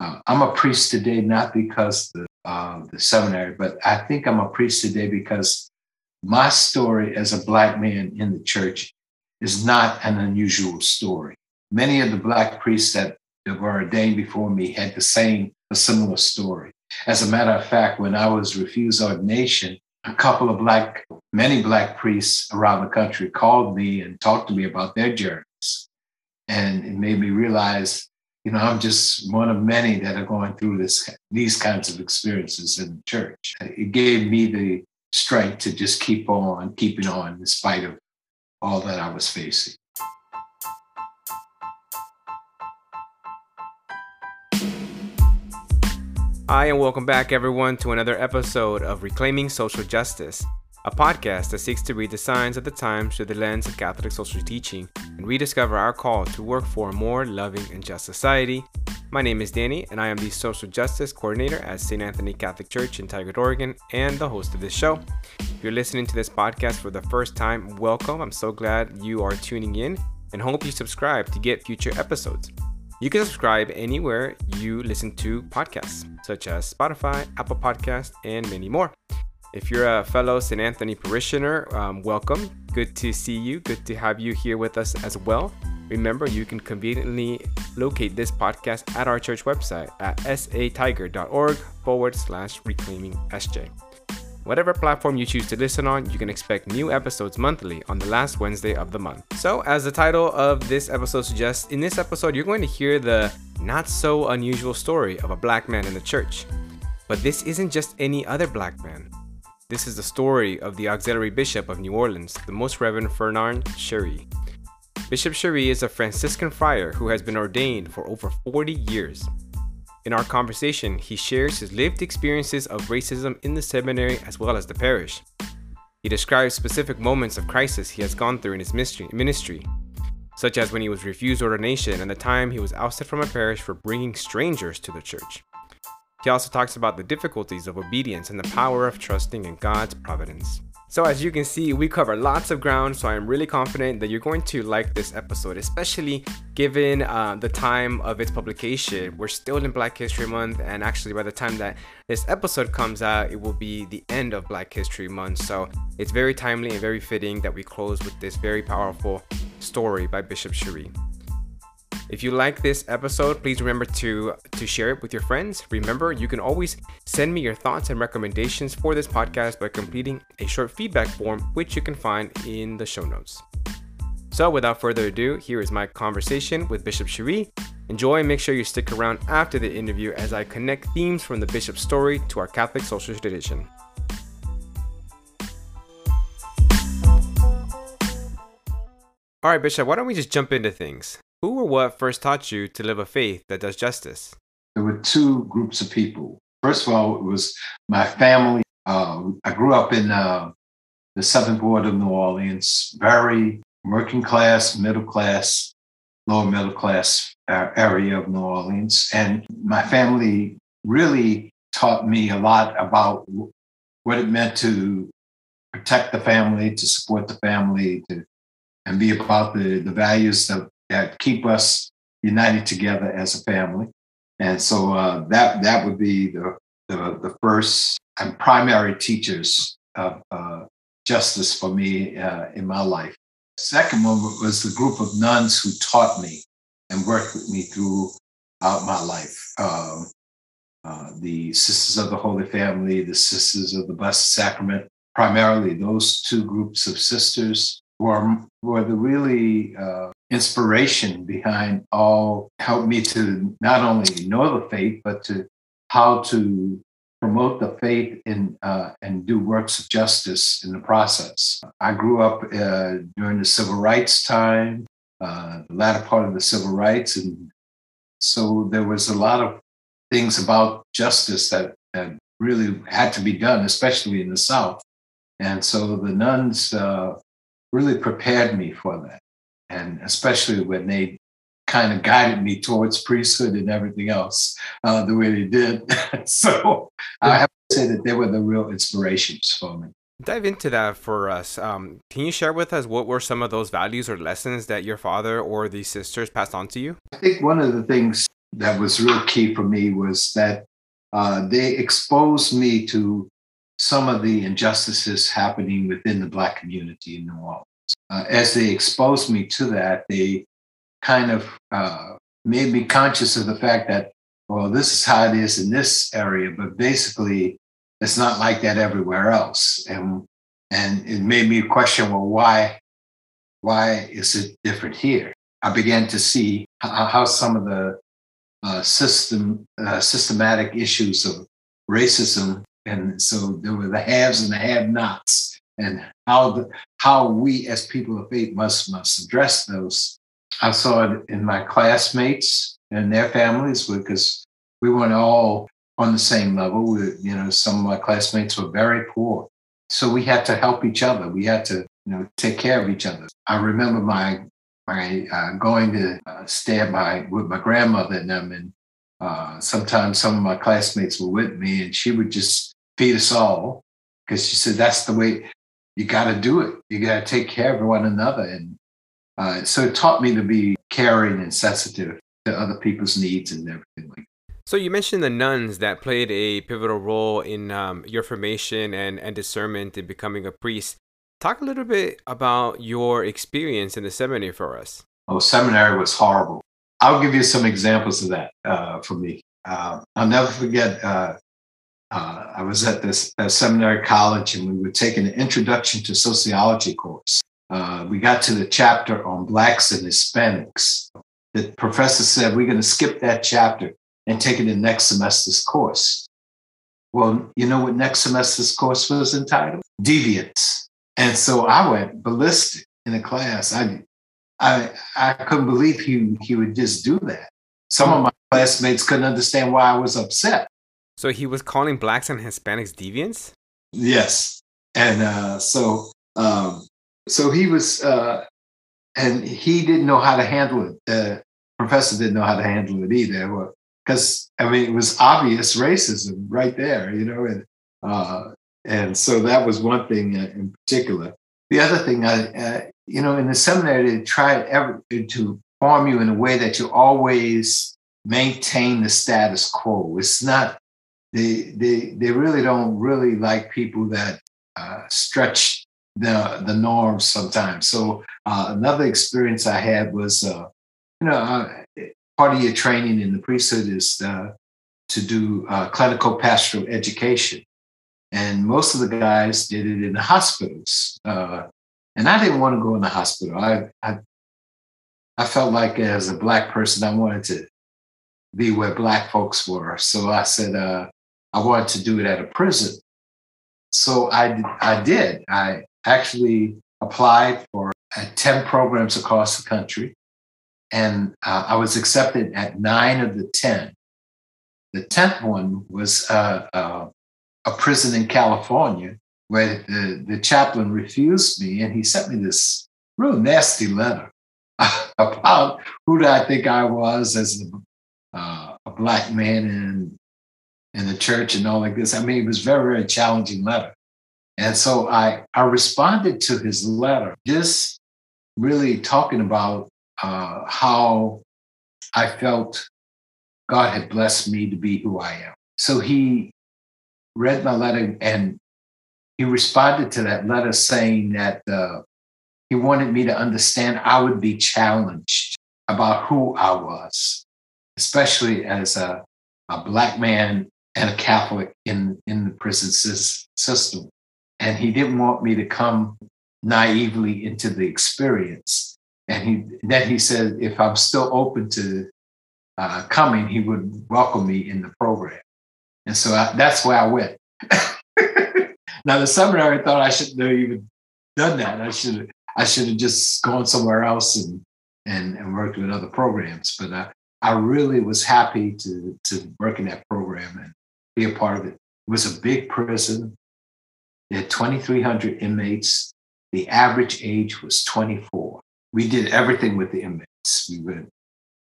Uh, I'm a priest today not because the uh, the seminary, but I think I'm a priest today because my story as a black man in the church is not an unusual story. Many of the black priests that, were ordained before me had the same, a similar story. As a matter of fact, when I was refused ordination, a couple of black, many black priests around the country called me and talked to me about their journeys. And it made me realize, you know, I'm just one of many that are going through this, these kinds of experiences in church. It gave me the strength to just keep on keeping on in spite of all that I was facing. Hi, and welcome back, everyone, to another episode of Reclaiming Social Justice, a podcast that seeks to read the signs of the times through the lens of Catholic social teaching and rediscover our call to work for a more loving and just society. My name is Danny, and I am the Social Justice Coordinator at St. Anthony Catholic Church in Tigard, Oregon, and the host of this show. If you're listening to this podcast for the first time, welcome. I'm so glad you are tuning in and hope you subscribe to get future episodes. You can subscribe anywhere you listen to podcasts, such as Spotify, Apple Podcasts, and many more. If you're a fellow St. Anthony parishioner, um, welcome. Good to see you. Good to have you here with us as well. Remember, you can conveniently locate this podcast at our church website at satigard.org forward slash reclaiming SJ. Whatever platform you choose to listen on, you can expect new episodes monthly on the last Wednesday of the month. So, as the title of this episode suggests, in this episode, you're going to hear the not so unusual story of a black man in the church. But this isn't just any other black man. This is the story of the auxiliary bishop of New Orleans, the Most Reverend Fernand Chéri. Bishop Chéri is a Franciscan friar who has been ordained for over 40 years. In our conversation, he shares his lived experiences of racism in the seminary as well as the parish. He describes specific moments of crisis he has gone through in his ministry, such as when he was refused ordination and the time he was ousted from a parish for bringing strangers to the church. He also talks about the difficulties of obedience and the power of trusting in God's providence. So as you can see, we cover lots of ground, so I'm really confident that you're going to like this episode, especially given uh, the time of its publication. We're still in Black History Month, and actually by the time that this episode comes out, it will be the end of Black History Month. So it's very timely and very fitting that we close with this very powerful story by Bishop Chéri. If you like this episode, please remember to to share it with your friends. Remember, you can always send me your thoughts and recommendations for this podcast by completing a short feedback form which you can find in the show notes. So, without further ado, here is my conversation with Bishop Chéri. Enjoy and make sure you stick around after the interview as I connect themes from the bishop's story to our Catholic social tradition. All right, Bishop, why don't we just jump into things? Who or what first taught you to live a faith that does justice? There were two groups of people. First of all, it was my family. Uh, I grew up in uh, the Seventh Ward of New Orleans, very working class, middle class, lower middle class uh, area of New Orleans. And my family really taught me a lot about what it meant to protect the family, to support the family, to and be about the, the values that that keep us united together as a family. And so uh, that that would be the, the, the first and primary teachers of uh, justice for me uh, in my life. Second one was the group of nuns who taught me and worked with me throughout my life. Um, uh, the Sisters of the Holy Family, the Sisters of the Blessed Sacrament, primarily those two groups of sisters were, were the really uh, inspiration behind all helped me to not only know the faith but to how to promote the faith in, uh, and do works of justice in the process. I grew up uh, during the civil rights time, uh, the latter part of the civil rights, and so there was a lot of things about justice that, that really had to be done, especially in the South. And so the nuns uh, really prepared me for that and especially when they kind of guided me towards priesthood and everything else uh, the way they did. so I have to say that they were the real inspirations for me. Dive into that for us. Um, can you share with us what were some of those values or lessons that your father or the sisters passed on to you? I think one of the things that was real key for me was that uh, they exposed me to some of the injustices happening within the Black community in New Orleans. Uh, as they exposed me to that, they kind of uh, made me conscious of the fact that, well, this is how it is in this area, but basically it's not like that everywhere else. And and it made me question, well, why why is it different here? I began to see how, some of the uh, system uh, systematic issues of racism, and so there were the haves and the have-nots, and how the, how we as people of faith must must address those. I saw it in my classmates and their families because we weren't all on the same level. We, you know, some of my classmates were very poor, so we had to help each other. We had to you know take care of each other. I remember my my uh, going to uh, stay at my with my grandmother and them, and uh, sometimes some of my classmates were with me, and she would just feed us all because she said that's the way you got to do it. You got to take care of one another, and uh, so it taught me to be caring and sensitive to other people's needs and everything like. that. So you mentioned the nuns that played a pivotal role in um, your formation and, and discernment in becoming a priest. Talk a little bit about your experience in the seminary for us. Oh, seminary was horrible. I'll give you some examples of that uh, for me. Uh, I'll never forget. Uh, uh I was at this seminary college, and we were taking an introduction to sociology course. Uh, we got to the chapter on blacks and Hispanics. The professor said we're going to skip that chapter and take it in next semester's course. Well, you know what next semester's course was entitled? Deviance. And so I went ballistic in the class. I, I, I couldn't believe he, he would just do that. Some of my classmates couldn't understand why I was upset. So he was calling blacks and Hispanics deviants? Yes. And uh, so, um, so he was, uh, and he didn't know how to handle it. The professor didn't know how to handle it either. Because, I mean, it was obvious racism right there, you know, and uh, and so that was one thing uh, in particular. The other thing, I, uh, you know, in the seminary, they try ever, to form you in a way that you always maintain the status quo. It's not, they, they, they really don't really like people that uh, stretch the, the norms sometimes. So uh, another experience I had was, uh, you know, uh, part of your training in the priesthood is to do clinical pastoral education. And most of the guys did it in the hospitals. Uh, and I didn't want to go in the hospital. I, I, I felt like as a black person, I wanted to be where black folks were. So I said uh, I wanted to do it at a prison. So I, I did. I actually applied for uh, 10 programs across the country. And uh, I was accepted at nine of the 10. The 10th one was uh, uh a prison in California where the, the chaplain refused me and he sent me this real nasty letter about who do I think I was as a, uh, a black man in, in the church and all like this. I mean, it was very, very challenging letter. And so I, I responded to his letter, just really talking about uh, how I felt God had blessed me to be who I am. So he read my letter and he responded to that letter saying that uh, he wanted me to understand I would be challenged about who I was, especially as a, a Black man and a Catholic in, in the prison system. And he didn't want me to come naively into the experience. And he, then he said, if I'm still open to uh, coming, he would welcome me in the program. And so I, that's where I went. now the seminary thought I shouldn't have even done that. I should have I should have just gone somewhere else and and, and worked with other programs. But I, I really was happy to to work in that program and be a part of it. It was a big prison. It had 2,300 inmates. The average age was 24. We did everything with the inmates. We went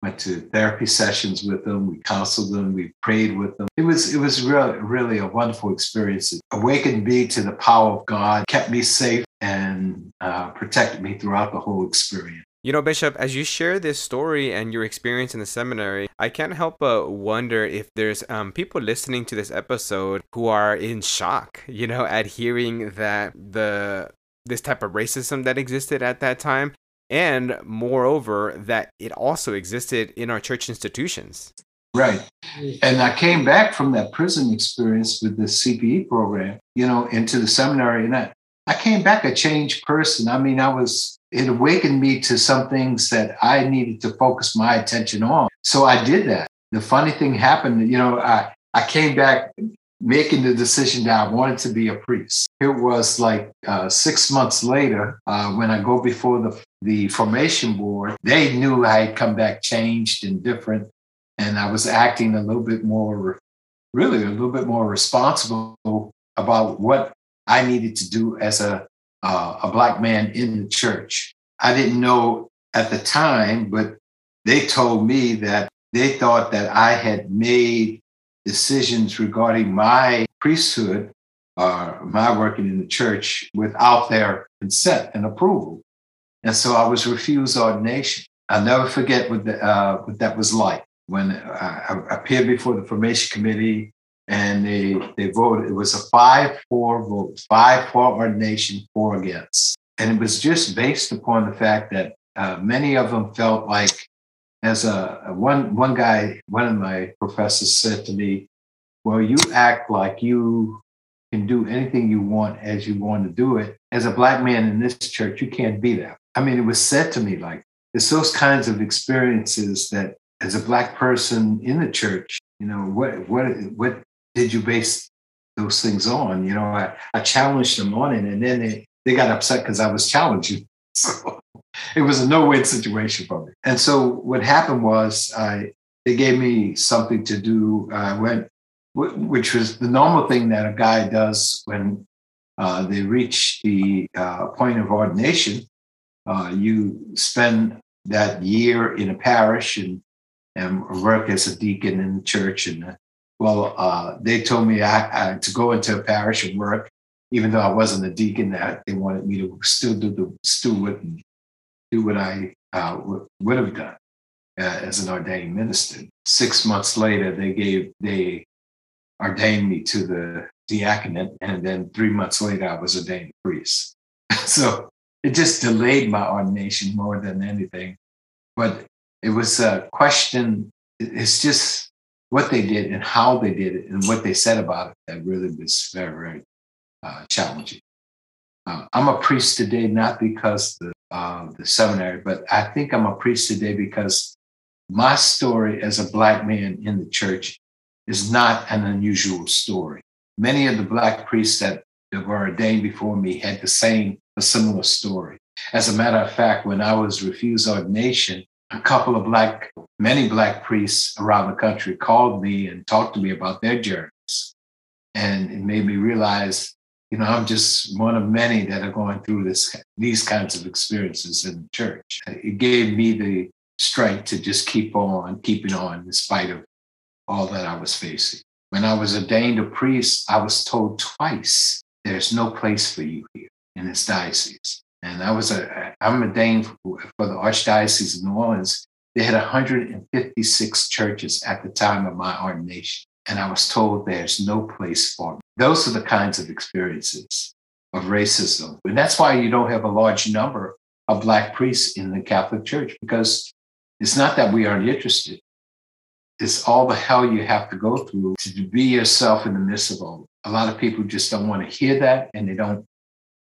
went to therapy sessions with them. We counseled them. We prayed with them. It was it was really really a wonderful experience. It awakened me to the power of God, kept me safe, and uh, protected me throughout the whole experience. You know, Bishop, as you share this story and your experience in the seminary, I can't help but wonder if there's um, people listening to this episode who are in shock, you know, at hearing that the this type of racism that existed at that time, and moreover, that it also existed in our church institutions. Right. And I came back from that prison experience with the CPE program, you know, into the seminary. And I, I came back a changed person. I mean, I was it awakened me to some things that I needed to focus my attention on. So I did that. The funny thing happened, you know, I, I came back making the decision that I wanted to be a priest. It was like uh, six months later uh, when I go before the, the formation board, they knew I had come back changed and different. And I was acting a little bit more, really a little bit more responsible about what I needed to do as a uh, a black man in the church. I didn't know at the time, but they told me that they thought that I had made decisions regarding my priesthood or my working in the church without their consent and approval. And so I was refused ordination. I'll never forget what, the, uh, what that was like when I appeared before the formation committee and they they voted. It was a five-four vote, five for ordination, four against, and it was just based upon the fact that uh, many of them felt like, as a, a one one guy, one of my professors said to me, "Well, you act like you." can do anything you want as you want to do it. As a black man in this church, you can't be that. I mean, it was said to me like it's those kinds of experiences that as a black person in the church, you know, what what what did you base those things on? You know, I, I challenged them on it and then they, they got upset because I was challenging. So it was a no-win situation for me. And so what happened was I they gave me something to do. I went, which was the normal thing that a guy does when uh, they reach the uh, point of ordination. Uh, you spend that year in a parish and, and work as a deacon in the church and well, uh, they told me I, I, to go into a parish and work, even though I wasn't a deacon. That they wanted me to still do the steward and do what I uh, w- would have done uh, as an ordained minister. Six months later, they gave they ordained me to the diaconate, and then three months later, I was ordained priest. so it just delayed my ordination more than anything. But it was a question. It's just what they did and how they did it and what they said about it that really was very, very uh, challenging. Uh, I'm a priest today not because the uh, the seminary, but I think I'm a priest today because my story as a black man in the church is not an unusual story. Many of the black priests that, were ordained before me had the same, a similar story. As a matter of fact, when I was refused ordination, a couple of black, many black priests around the country called me and talked to me about their journeys. And it made me realize, you know, I'm just one of many that are going through this, these kinds of experiences in the church. It gave me the strength to just keep on keeping on in spite of all that I was facing. When I was ordained a priest, I was told twice, there's no place for you here in this diocese. And I was a, I'm ordained for, for the Archdiocese of New Orleans. They had 156 churches at the time of my ordination. And I was told there's no place for me. Those are the kinds of experiences of racism. And that's why you don't have a large number of Black priests in the Catholic Church, because it's not that we aren't interested. It's all the hell you have to go through to be yourself in the midst of all. A lot of people just don't want to hear that and they don't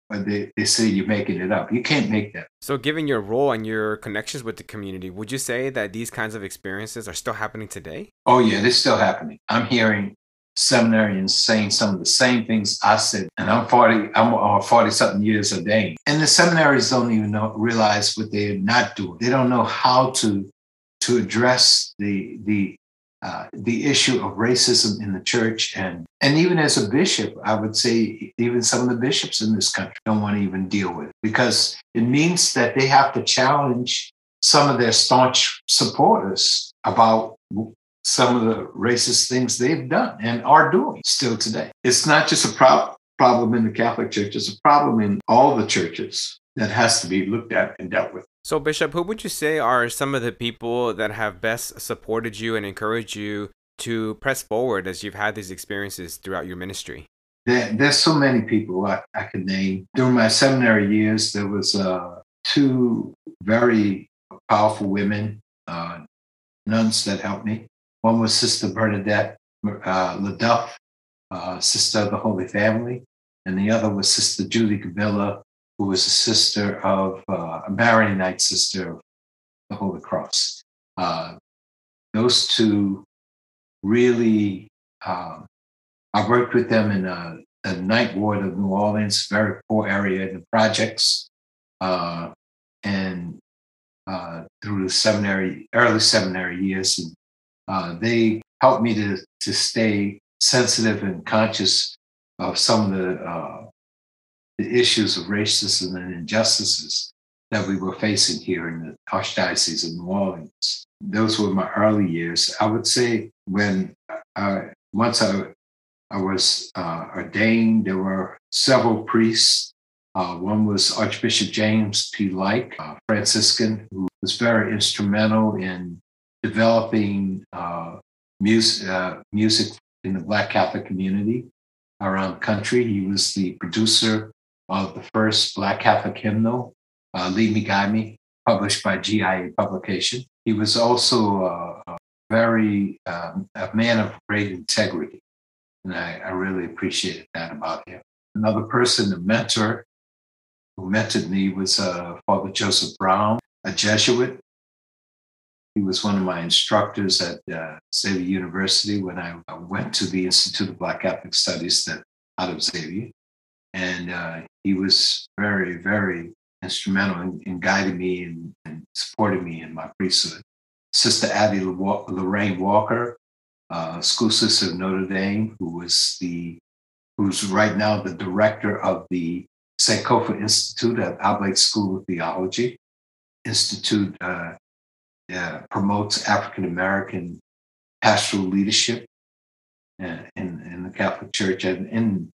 they, they say you're making it up. You can't make that. So, given your role and your connections with the community, would you say that these kinds of experiences are still happening today? Oh, yeah, they're still happening. I'm hearing seminarians saying some of the same things I said, and I'm 40, I'm 40 something years ordained. And the seminaries don't even know, realize what they're not doing. They don't know how to to address the the uh, the issue of racism in the church. And and even as a bishop i would say even some of the bishops in this country don't want to even deal with it because it means that they have to challenge some of their staunch supporters about some of the racist things they've done and are doing still today. It's not just a pro- problem in the catholic church it's a problem in all the churches that has to be looked at and dealt with. So, Bishop, who would you say are some of the people that have best supported you and encouraged you to press forward as you've had these experiences throughout your ministry? There, there's so many people I, I could name. During my seminary years, there was uh, two very powerful women, uh, nuns that helped me. One was Sister Bernadette uh, LeDuff, uh, Sister of the Holy Family, and the other was Sister Julie Gavilla, who was a sister of uh, a Marianite sister of the Holy Cross. Uh, those two really, um, I worked with them in a, the Ninth Ward of New Orleans, very poor area in the projects, uh, and uh, through the seminary, early seminary years, and uh, they helped me to to stay sensitive and conscious of some of the uh, the issues of racism and injustices that we were facing here in the Archdiocese of New Orleans. Those were my early years. I would say when I, once I, I was uh, ordained, there were several priests. Uh, one was Archbishop James P. Lyke, a Franciscan, who was very instrumental in developing uh, music, uh, music in the Black Catholic community around the country. He was the producer of the first Black Catholic hymnal, uh, Lead Me, Guide Me, published by GIA Publication. He was also uh, a very um, a man of great integrity, and I, I really appreciated that about him. Another person, a mentor, who mentored me was uh, Father Joseph Brown, a Jesuit. He was one of my instructors at uh, Xavier University when I went to the Institute of Black Catholic Studies that out of Xavier. And uh, he was very, very instrumental in, in guiding me and, and, supporting me in my priesthood. Sister Addie Lorraine Walker, uh, school sister of Notre Dame, who was the who's right now the director of the Sankofa Institute at Oblate School of Theology. Institute uh, uh, promotes African American pastoral leadership in, in, in, the Catholic Church and in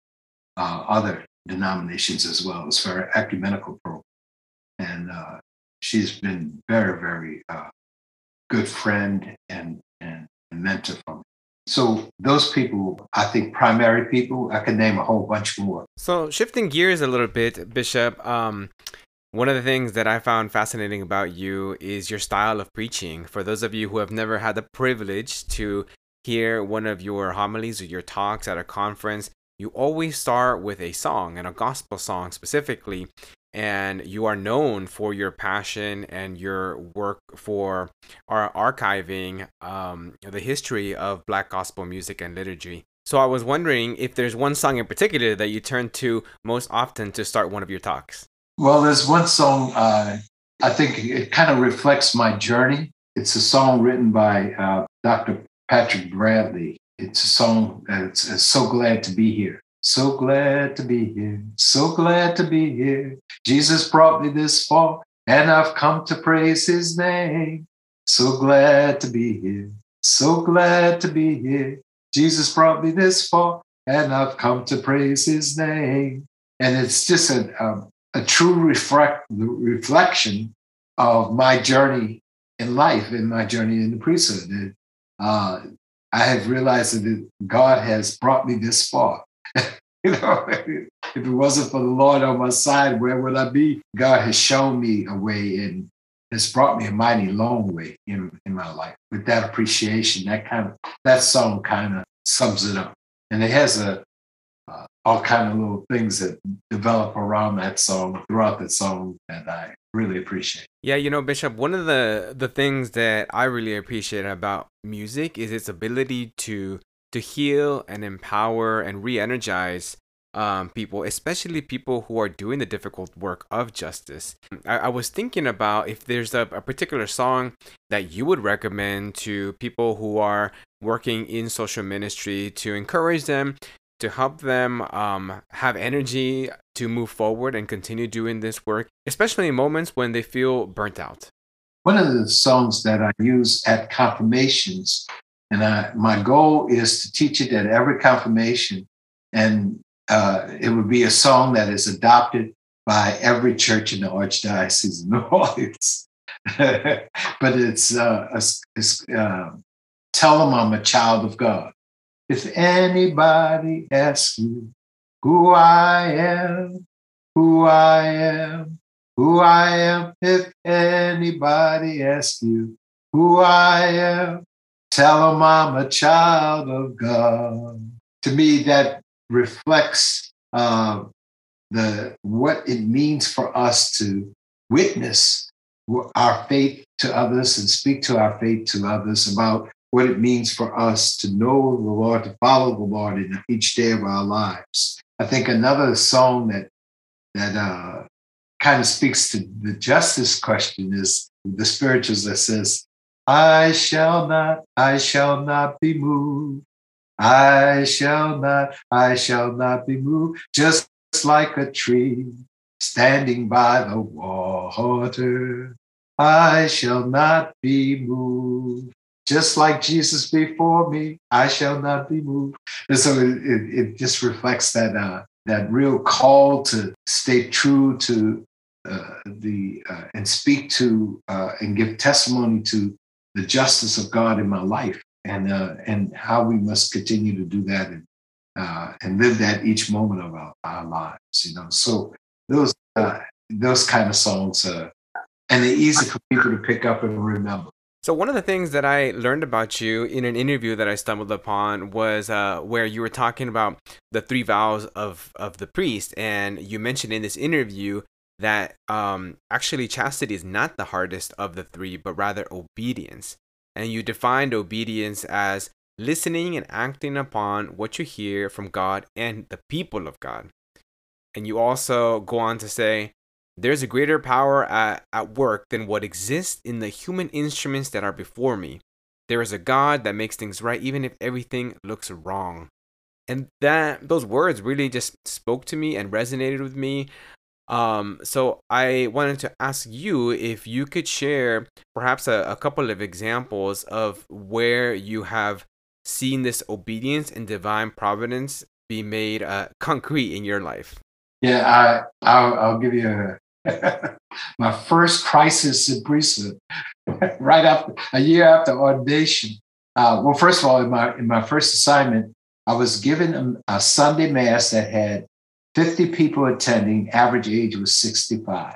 uh, other denominations as well. It's very ecumenical program. And uh, she's been very, very uh, good friend and, and mentor for me. So those people, I think primary people, I could name a whole bunch more. So shifting gears a little bit, Bishop, um, one of the things that I found fascinating about you is your style of preaching. For those of you who have never had the privilege to hear one of your homilies or your talks at a conference, you always start with a song and a gospel song specifically and you are known for your passion and your work for archiving um, the history of black gospel music and liturgy. So i was wondering if there's one song in particular that you turn to most often to start one of your talks? Well there's one song uh, i think it kind of reflects my journey. It's a song written by uh, dr patrick bradley it's a song that's it's so glad to be here. So glad to be here. So glad to be here. Jesus brought me this far, and I've come to praise his name. So glad to be here. So glad to be here. Jesus brought me this far, and I've come to praise his name. And it's just a, a, a true reflect, reflection of my journey in life, in my journey in the priesthood. Uh, I have realized that God has brought me this far. you know, if it wasn't for the Lord on my side, where would I be? God has shown me a way and has brought me a mighty long way in, in my life. With that appreciation, that kind of that song kind of sums it up. And it has a all kind of little things that develop around that song throughout that song that I really appreciate. Yeah, you know, Bishop, one of the the things that I really appreciate about music is its ability to to heal and empower and re-energize um, people, especially people who are doing the difficult work of justice. I, I was thinking about if there's a, a, particular song that you would recommend to people who are working in social ministry to encourage them to help them um, have energy to move forward and continue doing this work, especially in moments when they feel burnt out? One of the songs that I use at confirmations, and I, my goal is to teach it at every confirmation, and uh, it would be a song that is adopted by every church in the Archdiocese of New Orleans. but it's, uh, it's uh, tell them I'm a child of God. If anybody asks you who I am, who I am, who I am, if anybody asks you who I am, tell them I'm a child of God. To me, that reflects uh, the what it means for us to witness our faith to others and speak to our faith to others about what it means for us to know the Lord, to follow the Lord in each day of our lives. I think another song that that uh, kind of speaks to the justice question is the spirituals that says, I shall not, I shall not be moved. I shall not, I shall not be moved, just like a tree standing by the water. I shall not be moved. Just like Jesus before me, I shall not be moved. And so it, it, it just reflects that uh, that real call to stay true to uh, the uh, and speak to uh, and give testimony to the justice of God in my life and uh, and how we must continue to do that and uh, and live that each moment of our, our lives. You know, so those those kind of songs and they're easy for people to pick up and remember. So one of the things that I learned about you in an interview that I stumbled upon was uh, where you were talking about the three vows of of the priest, and you mentioned in this interview that um, actually chastity is not the hardest of the three, but rather obedience. And you defined obedience as listening and acting upon what you hear from God and the people of God. And you also go on to say, there's a greater power at, at work than what exists in the human instruments that are before me. There is a God that makes things right even if everything looks wrong. And that those words really just spoke to me and resonated with me. Um, so I wanted to ask you if you could share perhaps a, a couple of examples of where you have seen this obedience and divine providence be made uh, concrete in your life. Yeah, I, I'll, I'll give you a, my first crisis in priesthood, right after a year after ordination. Uh, well, first of all, in my in my first assignment, I was given a, a Sunday mass that had 50 people attending. Average age was 65,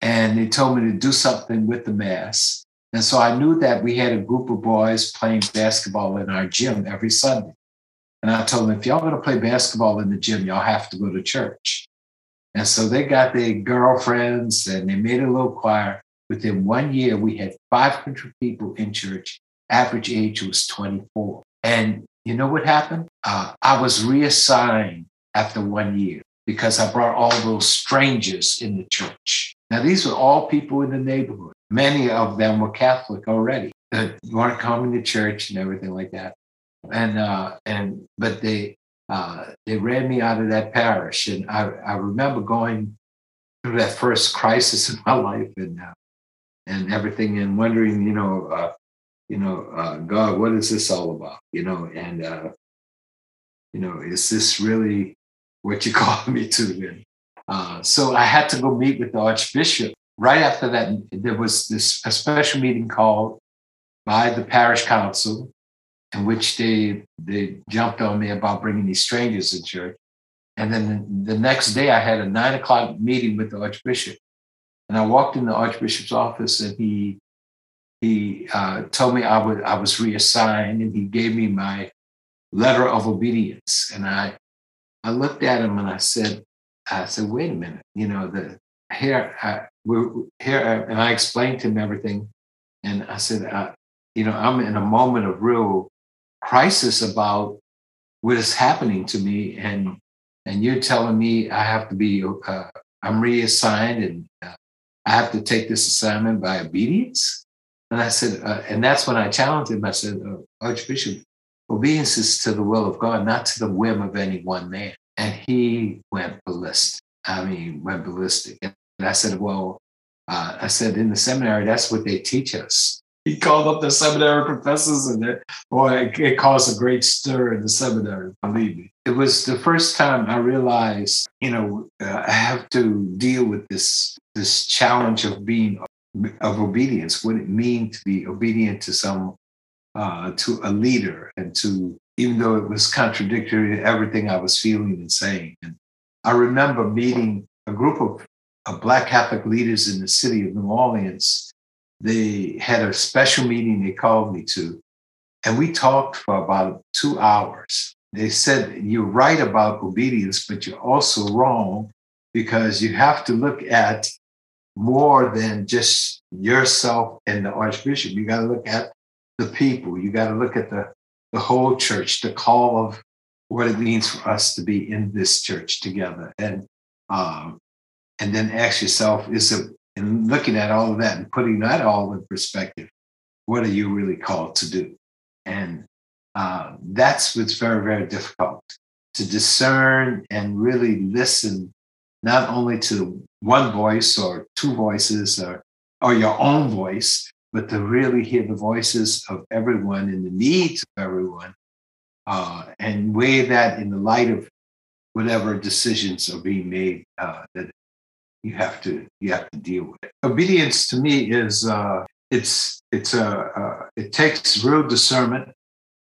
and they told me to do something with the mass. And so I knew that we had a group of boys playing basketball in our gym every Sunday. And I told them, if y'all going to play basketball in the gym, y'all have to go to church. And so they got their girlfriends and they made a little choir. Within one year, we had 500 people in church. Average age was 24. And you know what happened? Uh, I was reassigned after one year because I brought all those strangers in the church. Now, these were all people in the neighborhood. Many of them were Catholic already, weren't coming to church and everything like that. And uh, and but they uh, they ran me out of that parish. And I, I remember going through that first crisis in my life and uh, and everything, and wondering, you know, uh, you know, uh, God, what is this all about? You know, and uh, you know, is this really what you call me to? And so I had to go meet with the Archbishop. Right after that, there was this a special meeting called by the parish council in which they they jumped on me about bringing these strangers in church. And then the, next day, I had a nine o'clock meeting with the Archbishop, and I walked in the Archbishop's office, and he he uh, told me I would I was reassigned, and he gave me my letter of obedience. And I I looked at him and I said I said, wait a minute, you know the here I, we're here, and I explained to him everything, and I said, uh, you know, I'm in a moment of real crisis about what is happening to me. And and you're telling me i have to be uh, i'm reassigned and uh, i have to take this assignment by obedience? And i said uh, and that's when i challenged him. I said uh, archbishop obedience is to the will of god not to the whim of any one man. And he went ballistic. I mean went ballistic. And i said well uh, i said in the seminary that's what they teach us he called up the seminary professors, and it, boy, it, it caused a great stir in the seminary. Believe me, it was the first time I realized, you know, uh, I have to deal with this this challenge of being of obedience. What it means to be obedient to some uh, to a leader, and to even though it was contradictory to everything I was feeling and saying. And I remember meeting a group of, of Black Catholic leaders in the city of New Orleans they had a special meeting they called me to, and we talked for about two hours. They said, You're right about obedience, but you're also wrong because you have to look at more than just yourself and the archbishop. You got to look at the people. You got to look at the, the whole church, the call of what it means for us to be in this church together. And um, and then ask yourself, is it and looking at all of that and putting that all in perspective, what are you really called to do? And uh, that's what's very, very difficult to discern and really listen not only to one voice or two voices or, or your own voice, but to really hear the voices of everyone and the needs of everyone uh, and weigh that in the light of whatever decisions are being made uh, that you have to you have to deal with it. Obedience to me is uh, it's it's a uh, it takes real discernment.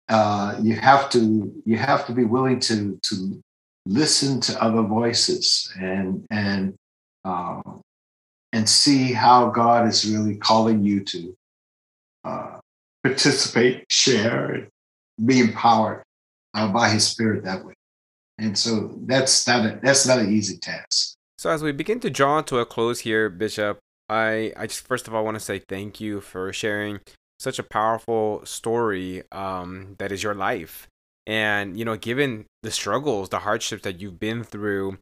Uh, you have to you have to be willing to to listen to other voices and and uh, and see how God is really calling you to uh, participate, share, and be empowered uh, by His Spirit that way. And so that's not a, that's not an easy task. So as we begin to draw to a close here, Bishop, I, I just first of all want to say thank you for sharing such a powerful story um, that is your life. And, you know, given the struggles, the hardships that you've been through,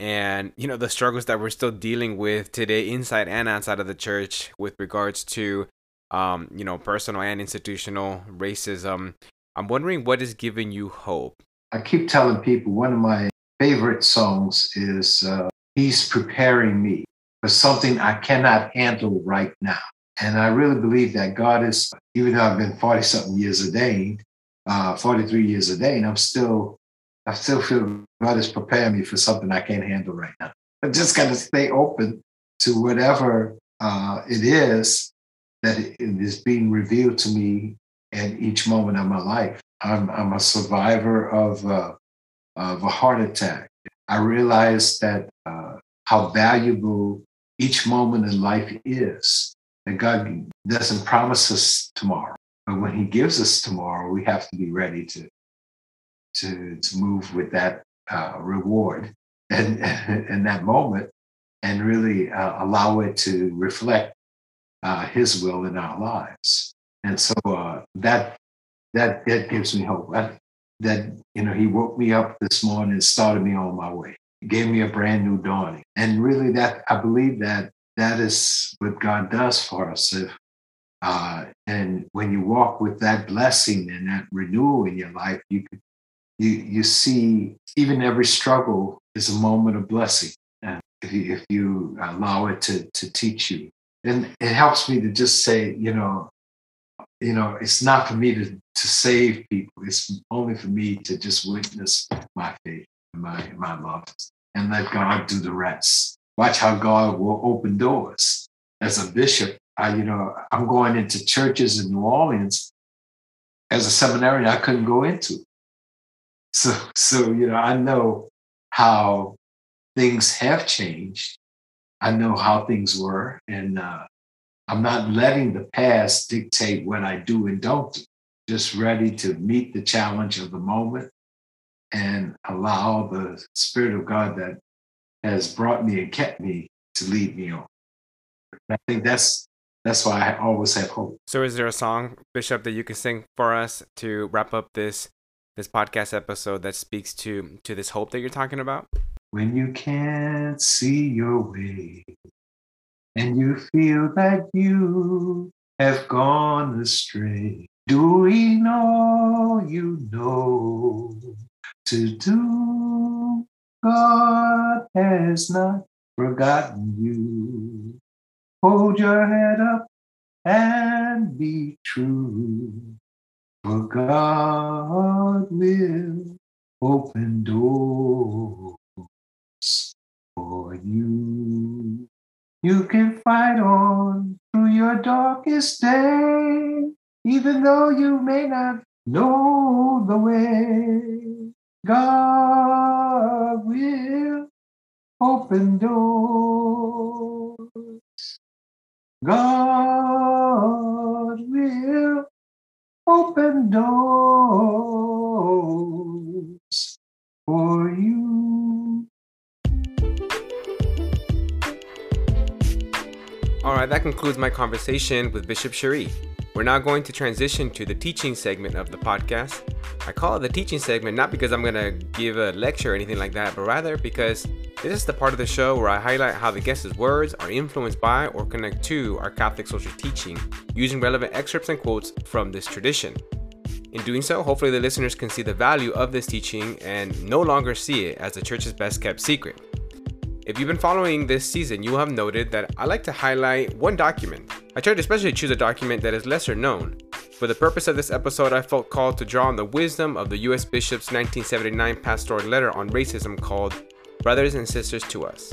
and, you know, the struggles that we're still dealing with today inside and outside of the church with regards to, um, you know, personal and institutional racism, I'm wondering what is giving you hope? I keep telling people one of my favorite songs is uh, He's preparing me for something I cannot handle right now. And I really believe that God is, even though I've been 40 something years ordained, uh, 43 years ordained, I'm still, I still feel God is preparing me for something I can't handle right now. I just got to stay open to whatever uh, it is that is being revealed to me at each moment of my life. I'm, I'm a survivor of, uh, of a heart attack. I realized that uh, how valuable each moment in life is. That God doesn't promise us tomorrow, but when He gives us tomorrow, we have to be ready to to to move with that uh, reward and in that moment, and really uh, allow it to reflect uh, His will in our lives. And so uh, that that that gives me hope. That, that you know he woke me up this morning and started me on my way. He gave me a brand new dawning. And really that i believe that that is what god does for us if uh, and when you walk with that blessing and that renewal in your life you you you see even every struggle is a moment of blessing. And if you, if you allow it to to teach you. And it helps me to just say you know you know, it's not for me to, to save people. It's only for me to just witness my faith and my, my love and let God do the rest. Watch how God will open doors. As a bishop, I, you know, I'm going into churches in New Orleans as a seminarian I couldn't go into. So, so, you know, I know how things have changed. I know how things were. And, uh, I'm not letting the past dictate what I do and don't do. Just ready to meet the challenge of the moment and allow the Spirit of God that has brought me and kept me to lead me on. I think that's that's why I always have hope. So, is there a song, Bishop, that you can sing for us to wrap up this this podcast episode that speaks to to this hope that you're talking about? When you can't see your way and you feel that you have gone astray. Do we know you know to do? God has not forgotten you. Hold your head up and be true. For God will open doors for you. You can fight on through your darkest day, even though you may not know the way. God will open doors. God will open doors for you. All right, that concludes my conversation with Bishop Cheri. We're now going to transition to the teaching segment of the podcast. I call it the teaching segment not because I'm going to give a lecture or anything like that, but rather because this is the part of the show where I highlight how the guest's words are influenced by or connect to our Catholic social teaching using relevant excerpts and quotes from this tradition. In doing so, hopefully the listeners can see the value of this teaching and no longer see it as the church's best kept secret. If you've been following this season, you have noted that I like to highlight one document. I try to especially choose a document that is lesser known. For the purpose of this episode, I felt called to draw on the wisdom of the U.S. Bishop's 1979 pastoral letter on racism called Brothers and Sisters to Us.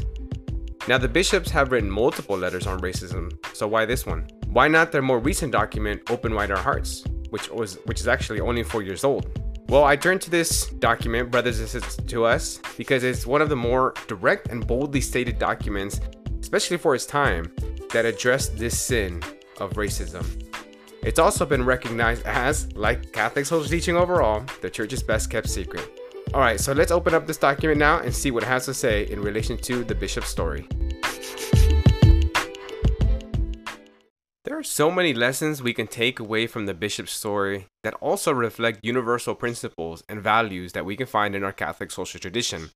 Now, the bishops have written multiple letters on racism, so why this one? Why not their more recent document, Open Wide Our Hearts, which was which is actually only four years old? Well, I turned to this document, Brothers and Sisters to Us, because it's one of the more direct and boldly stated documents, especially for its time, that address this sin of racism. It's also been recognized as, like Catholic social teaching overall, the church's best kept secret. Alright, so let's open up this document now and see what it has to say in relation to the bishop's story. There are so many lessons we can take away from the bishop's story that also reflect universal principles and values that we can find in our Catholic social tradition.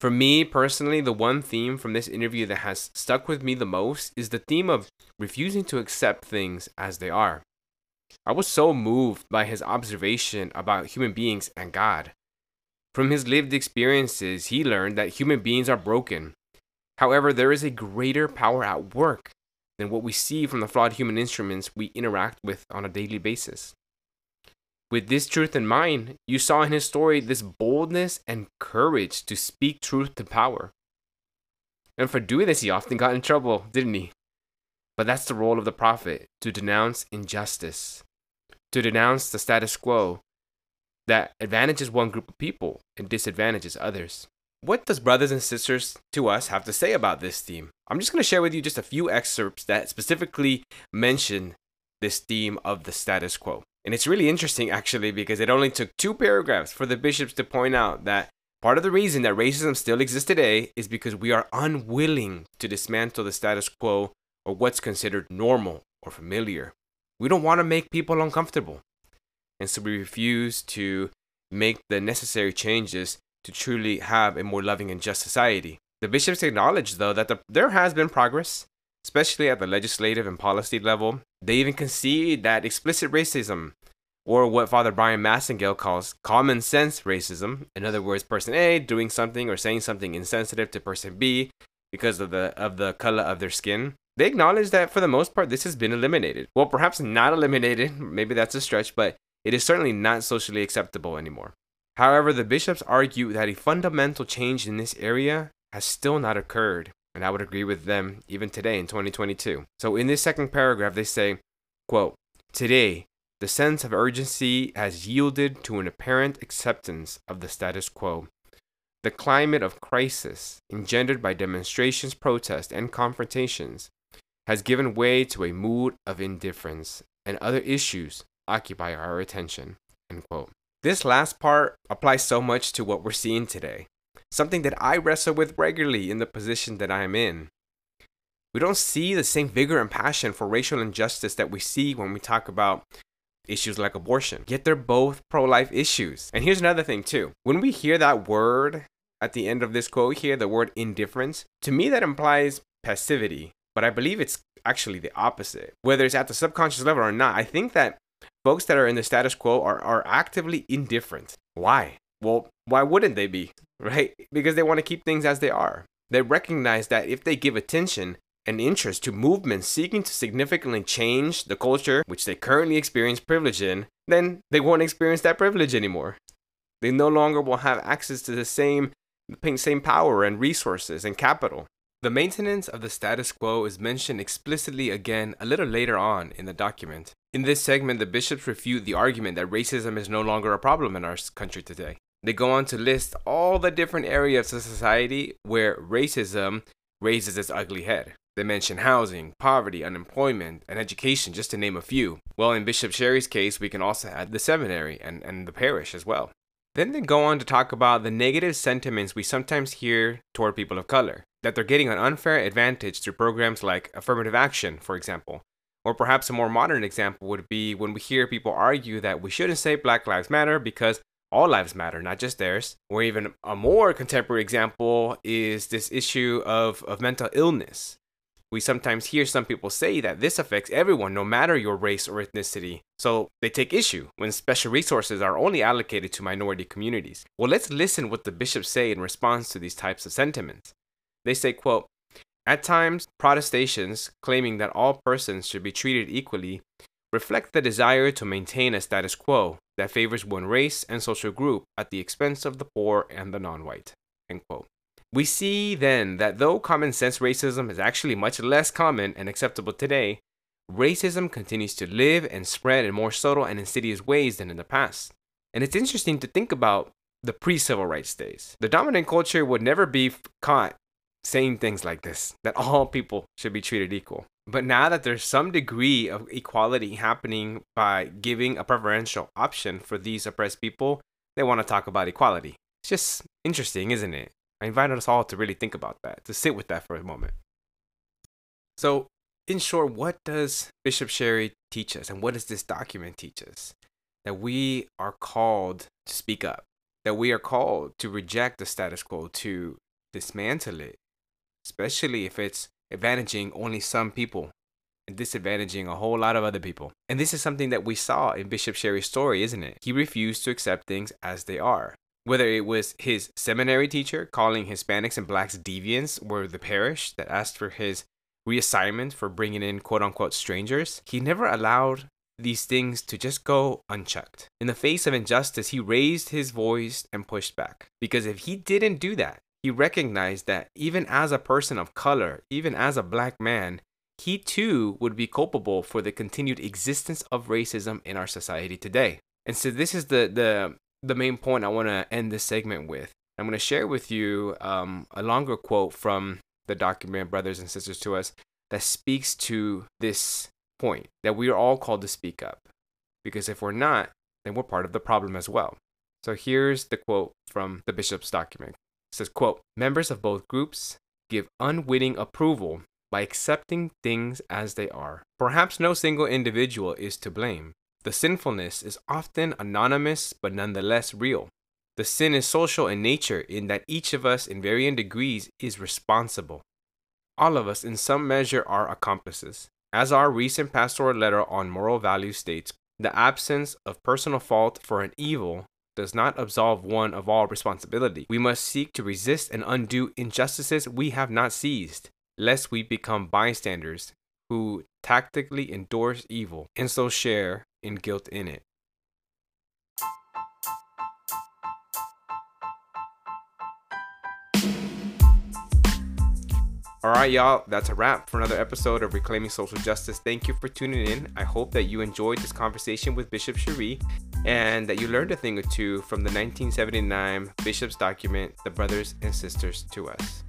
For me personally, the one theme from this interview that has stuck with me the most is the theme of refusing to accept things as they are. I was so moved by his observation about human beings and God. From his lived experiences, he learned that human beings are broken. However, there is a greater power at work than what we see from the flawed human instruments we interact with on a daily basis. With this truth in mind, you saw in his story this boldness and courage to speak truth to power. And for doing this, he often got in trouble, didn't he? But that's the role of the prophet to denounce injustice, to denounce the status quo that advantages one group of people and disadvantages others. What does brothers and sisters to us have to say about this theme? I'm just going to share with you just a few excerpts that specifically mention this theme of the status quo. And it's really interesting actually because it only took two paragraphs for the bishops to point out that part of the reason that racism still exists today is because we are unwilling to dismantle the status quo or what's considered normal or familiar. We don't want to make people uncomfortable. And so we refuse to make the necessary changes to truly have a more loving and just society. The bishops acknowledge, though, that the, there has been progress, especially at the legislative and policy level. They even concede that explicit racism, or what Father Bryan Massingale calls common sense racism, in other words, person A doing something or saying something insensitive to person B because of the of the color of their skin. They acknowledge that for the most part this has been eliminated. Well, perhaps not eliminated, maybe that's a stretch, but it is certainly not socially acceptable anymore. However, the bishops argue that a fundamental change in this area has still not occurred, and I would agree with them even today in 2022. So in this second paragraph, they say, quote, Today, the sense of urgency has yielded to an apparent acceptance of the status quo. The climate of crisis, engendered by demonstrations, protests, and confrontations, has given way to a mood of indifference, and other issues occupy our attention. End quote. This last part applies so much to what we're seeing today, something that I wrestle with regularly in the position that I am in. We don't see the same vigor and passion for racial injustice that we see when we talk about issues like abortion. Yet they're both pro life issues. And here's another thing, too. When we hear that word at the end of this quote here, the word indifference, to me that implies passivity. But I believe it's actually the opposite. Whether it's at the subconscious level or not, I think that folks that are in the status quo are, are actively indifferent. Why? Well, why wouldn't they be? Right? Because they want to keep things as they are. They recognize that if they give attention, and interest to movements seeking to significantly change the culture which they currently experience privilege in, then they won't experience that privilege anymore. They no longer will have access to the same, same power and resources and capital. The maintenance of the status quo is mentioned explicitly again a little later on in the document. In this segment, the bishops refute the argument that racism is no longer a problem in our country today. They go on to list all the different areas of society where racism raises its ugly head. They mention housing, poverty, unemployment, and education, just to name a few. Well, in Bishop Cheri's case, we can also add the seminary and, and the parish as well. Then they go on to talk about the negative sentiments we sometimes hear toward people of color, that they're getting an unfair advantage through programs like affirmative action, for example. Or perhaps a more modern example would be when we hear people argue that we shouldn't say Black Lives Matter because all lives matter, not just theirs. Or even a more contemporary example is this issue of, of mental illness. We sometimes hear some people say that this affects everyone, no matter your race or ethnicity. So they take issue when special resources are only allocated to minority communities. Well, let's listen what the bishops say in response to these types of sentiments. They say, quote, at times, protestations claiming that all persons should be treated equally reflect the desire to maintain a status quo that favors one race and social group at the expense of the poor and the non-white. End quote. We see then that though common sense racism is actually much less common and acceptable today, racism continues to live and spread in more subtle and insidious ways than in the past. And it's interesting to think about the pre civil rights days. The dominant culture would never be caught saying things like this that all people should be treated equal. But now that there's some degree of equality happening by giving a preferential option for these oppressed people, they want to talk about equality. It's just interesting, isn't it? I invite us all to really think about that, to sit with that for a moment. So, in short, what does Bishop Cheri teach us, and what does this document teach us? That we are called to speak up, that we are called to reject the status quo, to dismantle it, especially if it's advantaging only some people and disadvantaging a whole lot of other people. And this is something that we saw in Bishop Cheri's story, isn't it? He refused to accept things as they are. Whether it was his seminary teacher calling Hispanics and blacks deviants, or the parish that asked for his reassignment for bringing in quote unquote strangers, he never allowed these things to just go unchecked. In the face of injustice, he raised his voice and pushed back. Because if he didn't do that, he recognized that even as a person of color, even as a black man, he too would be culpable for the continued existence of racism in our society today. And so this is the the the main point I want to end this segment with. I'm going to share with you um, a longer quote from the document, Brothers and Sisters to Us, that speaks to this point that we are all called to speak up. Because if we're not, then we're part of the problem as well. So here's the quote from the bishop's document. It says, quote, members of both groups give unwitting approval by accepting things as they are. Perhaps no single individual is to blame, the sinfulness is often anonymous but nonetheless real. The sin is social in nature in that each of us, in varying degrees, is responsible. All of us, in some measure, are accomplices. As our recent pastoral letter on moral values states, the absence of personal fault for an evil does not absolve one of all responsibility. We must seek to resist and undo injustices we have not seized, lest we become bystanders who tactically endorse evil and so share in guilt in it. All right, y'all, that's a wrap for another episode of Reclaiming Social Justice. Thank you for tuning in. I hope that you enjoyed this conversation with Bishop Cheri and that you learned a thing or two from the 1979 Bishop's document, The Brothers and Sisters to Us.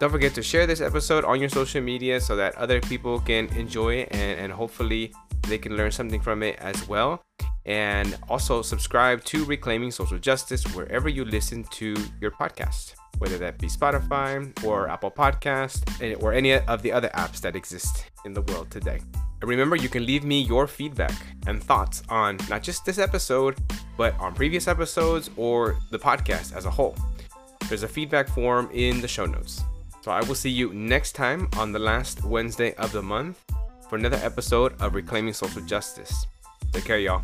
Don't forget to share this episode on your social media so that other people can enjoy it and, and hopefully they can learn something from it as well. And also subscribe to Reclaiming Social Justice wherever you listen to your podcast, whether that be Spotify or Apple Podcast or any of the other apps that exist in the world today. And remember, you can leave me your feedback and thoughts on not just this episode, but on previous episodes or the podcast as a whole. There's a feedback form in the show notes. So I will see you next time on the last Wednesday of the month for another episode of Reclaiming Social Justice. Take care, y'all.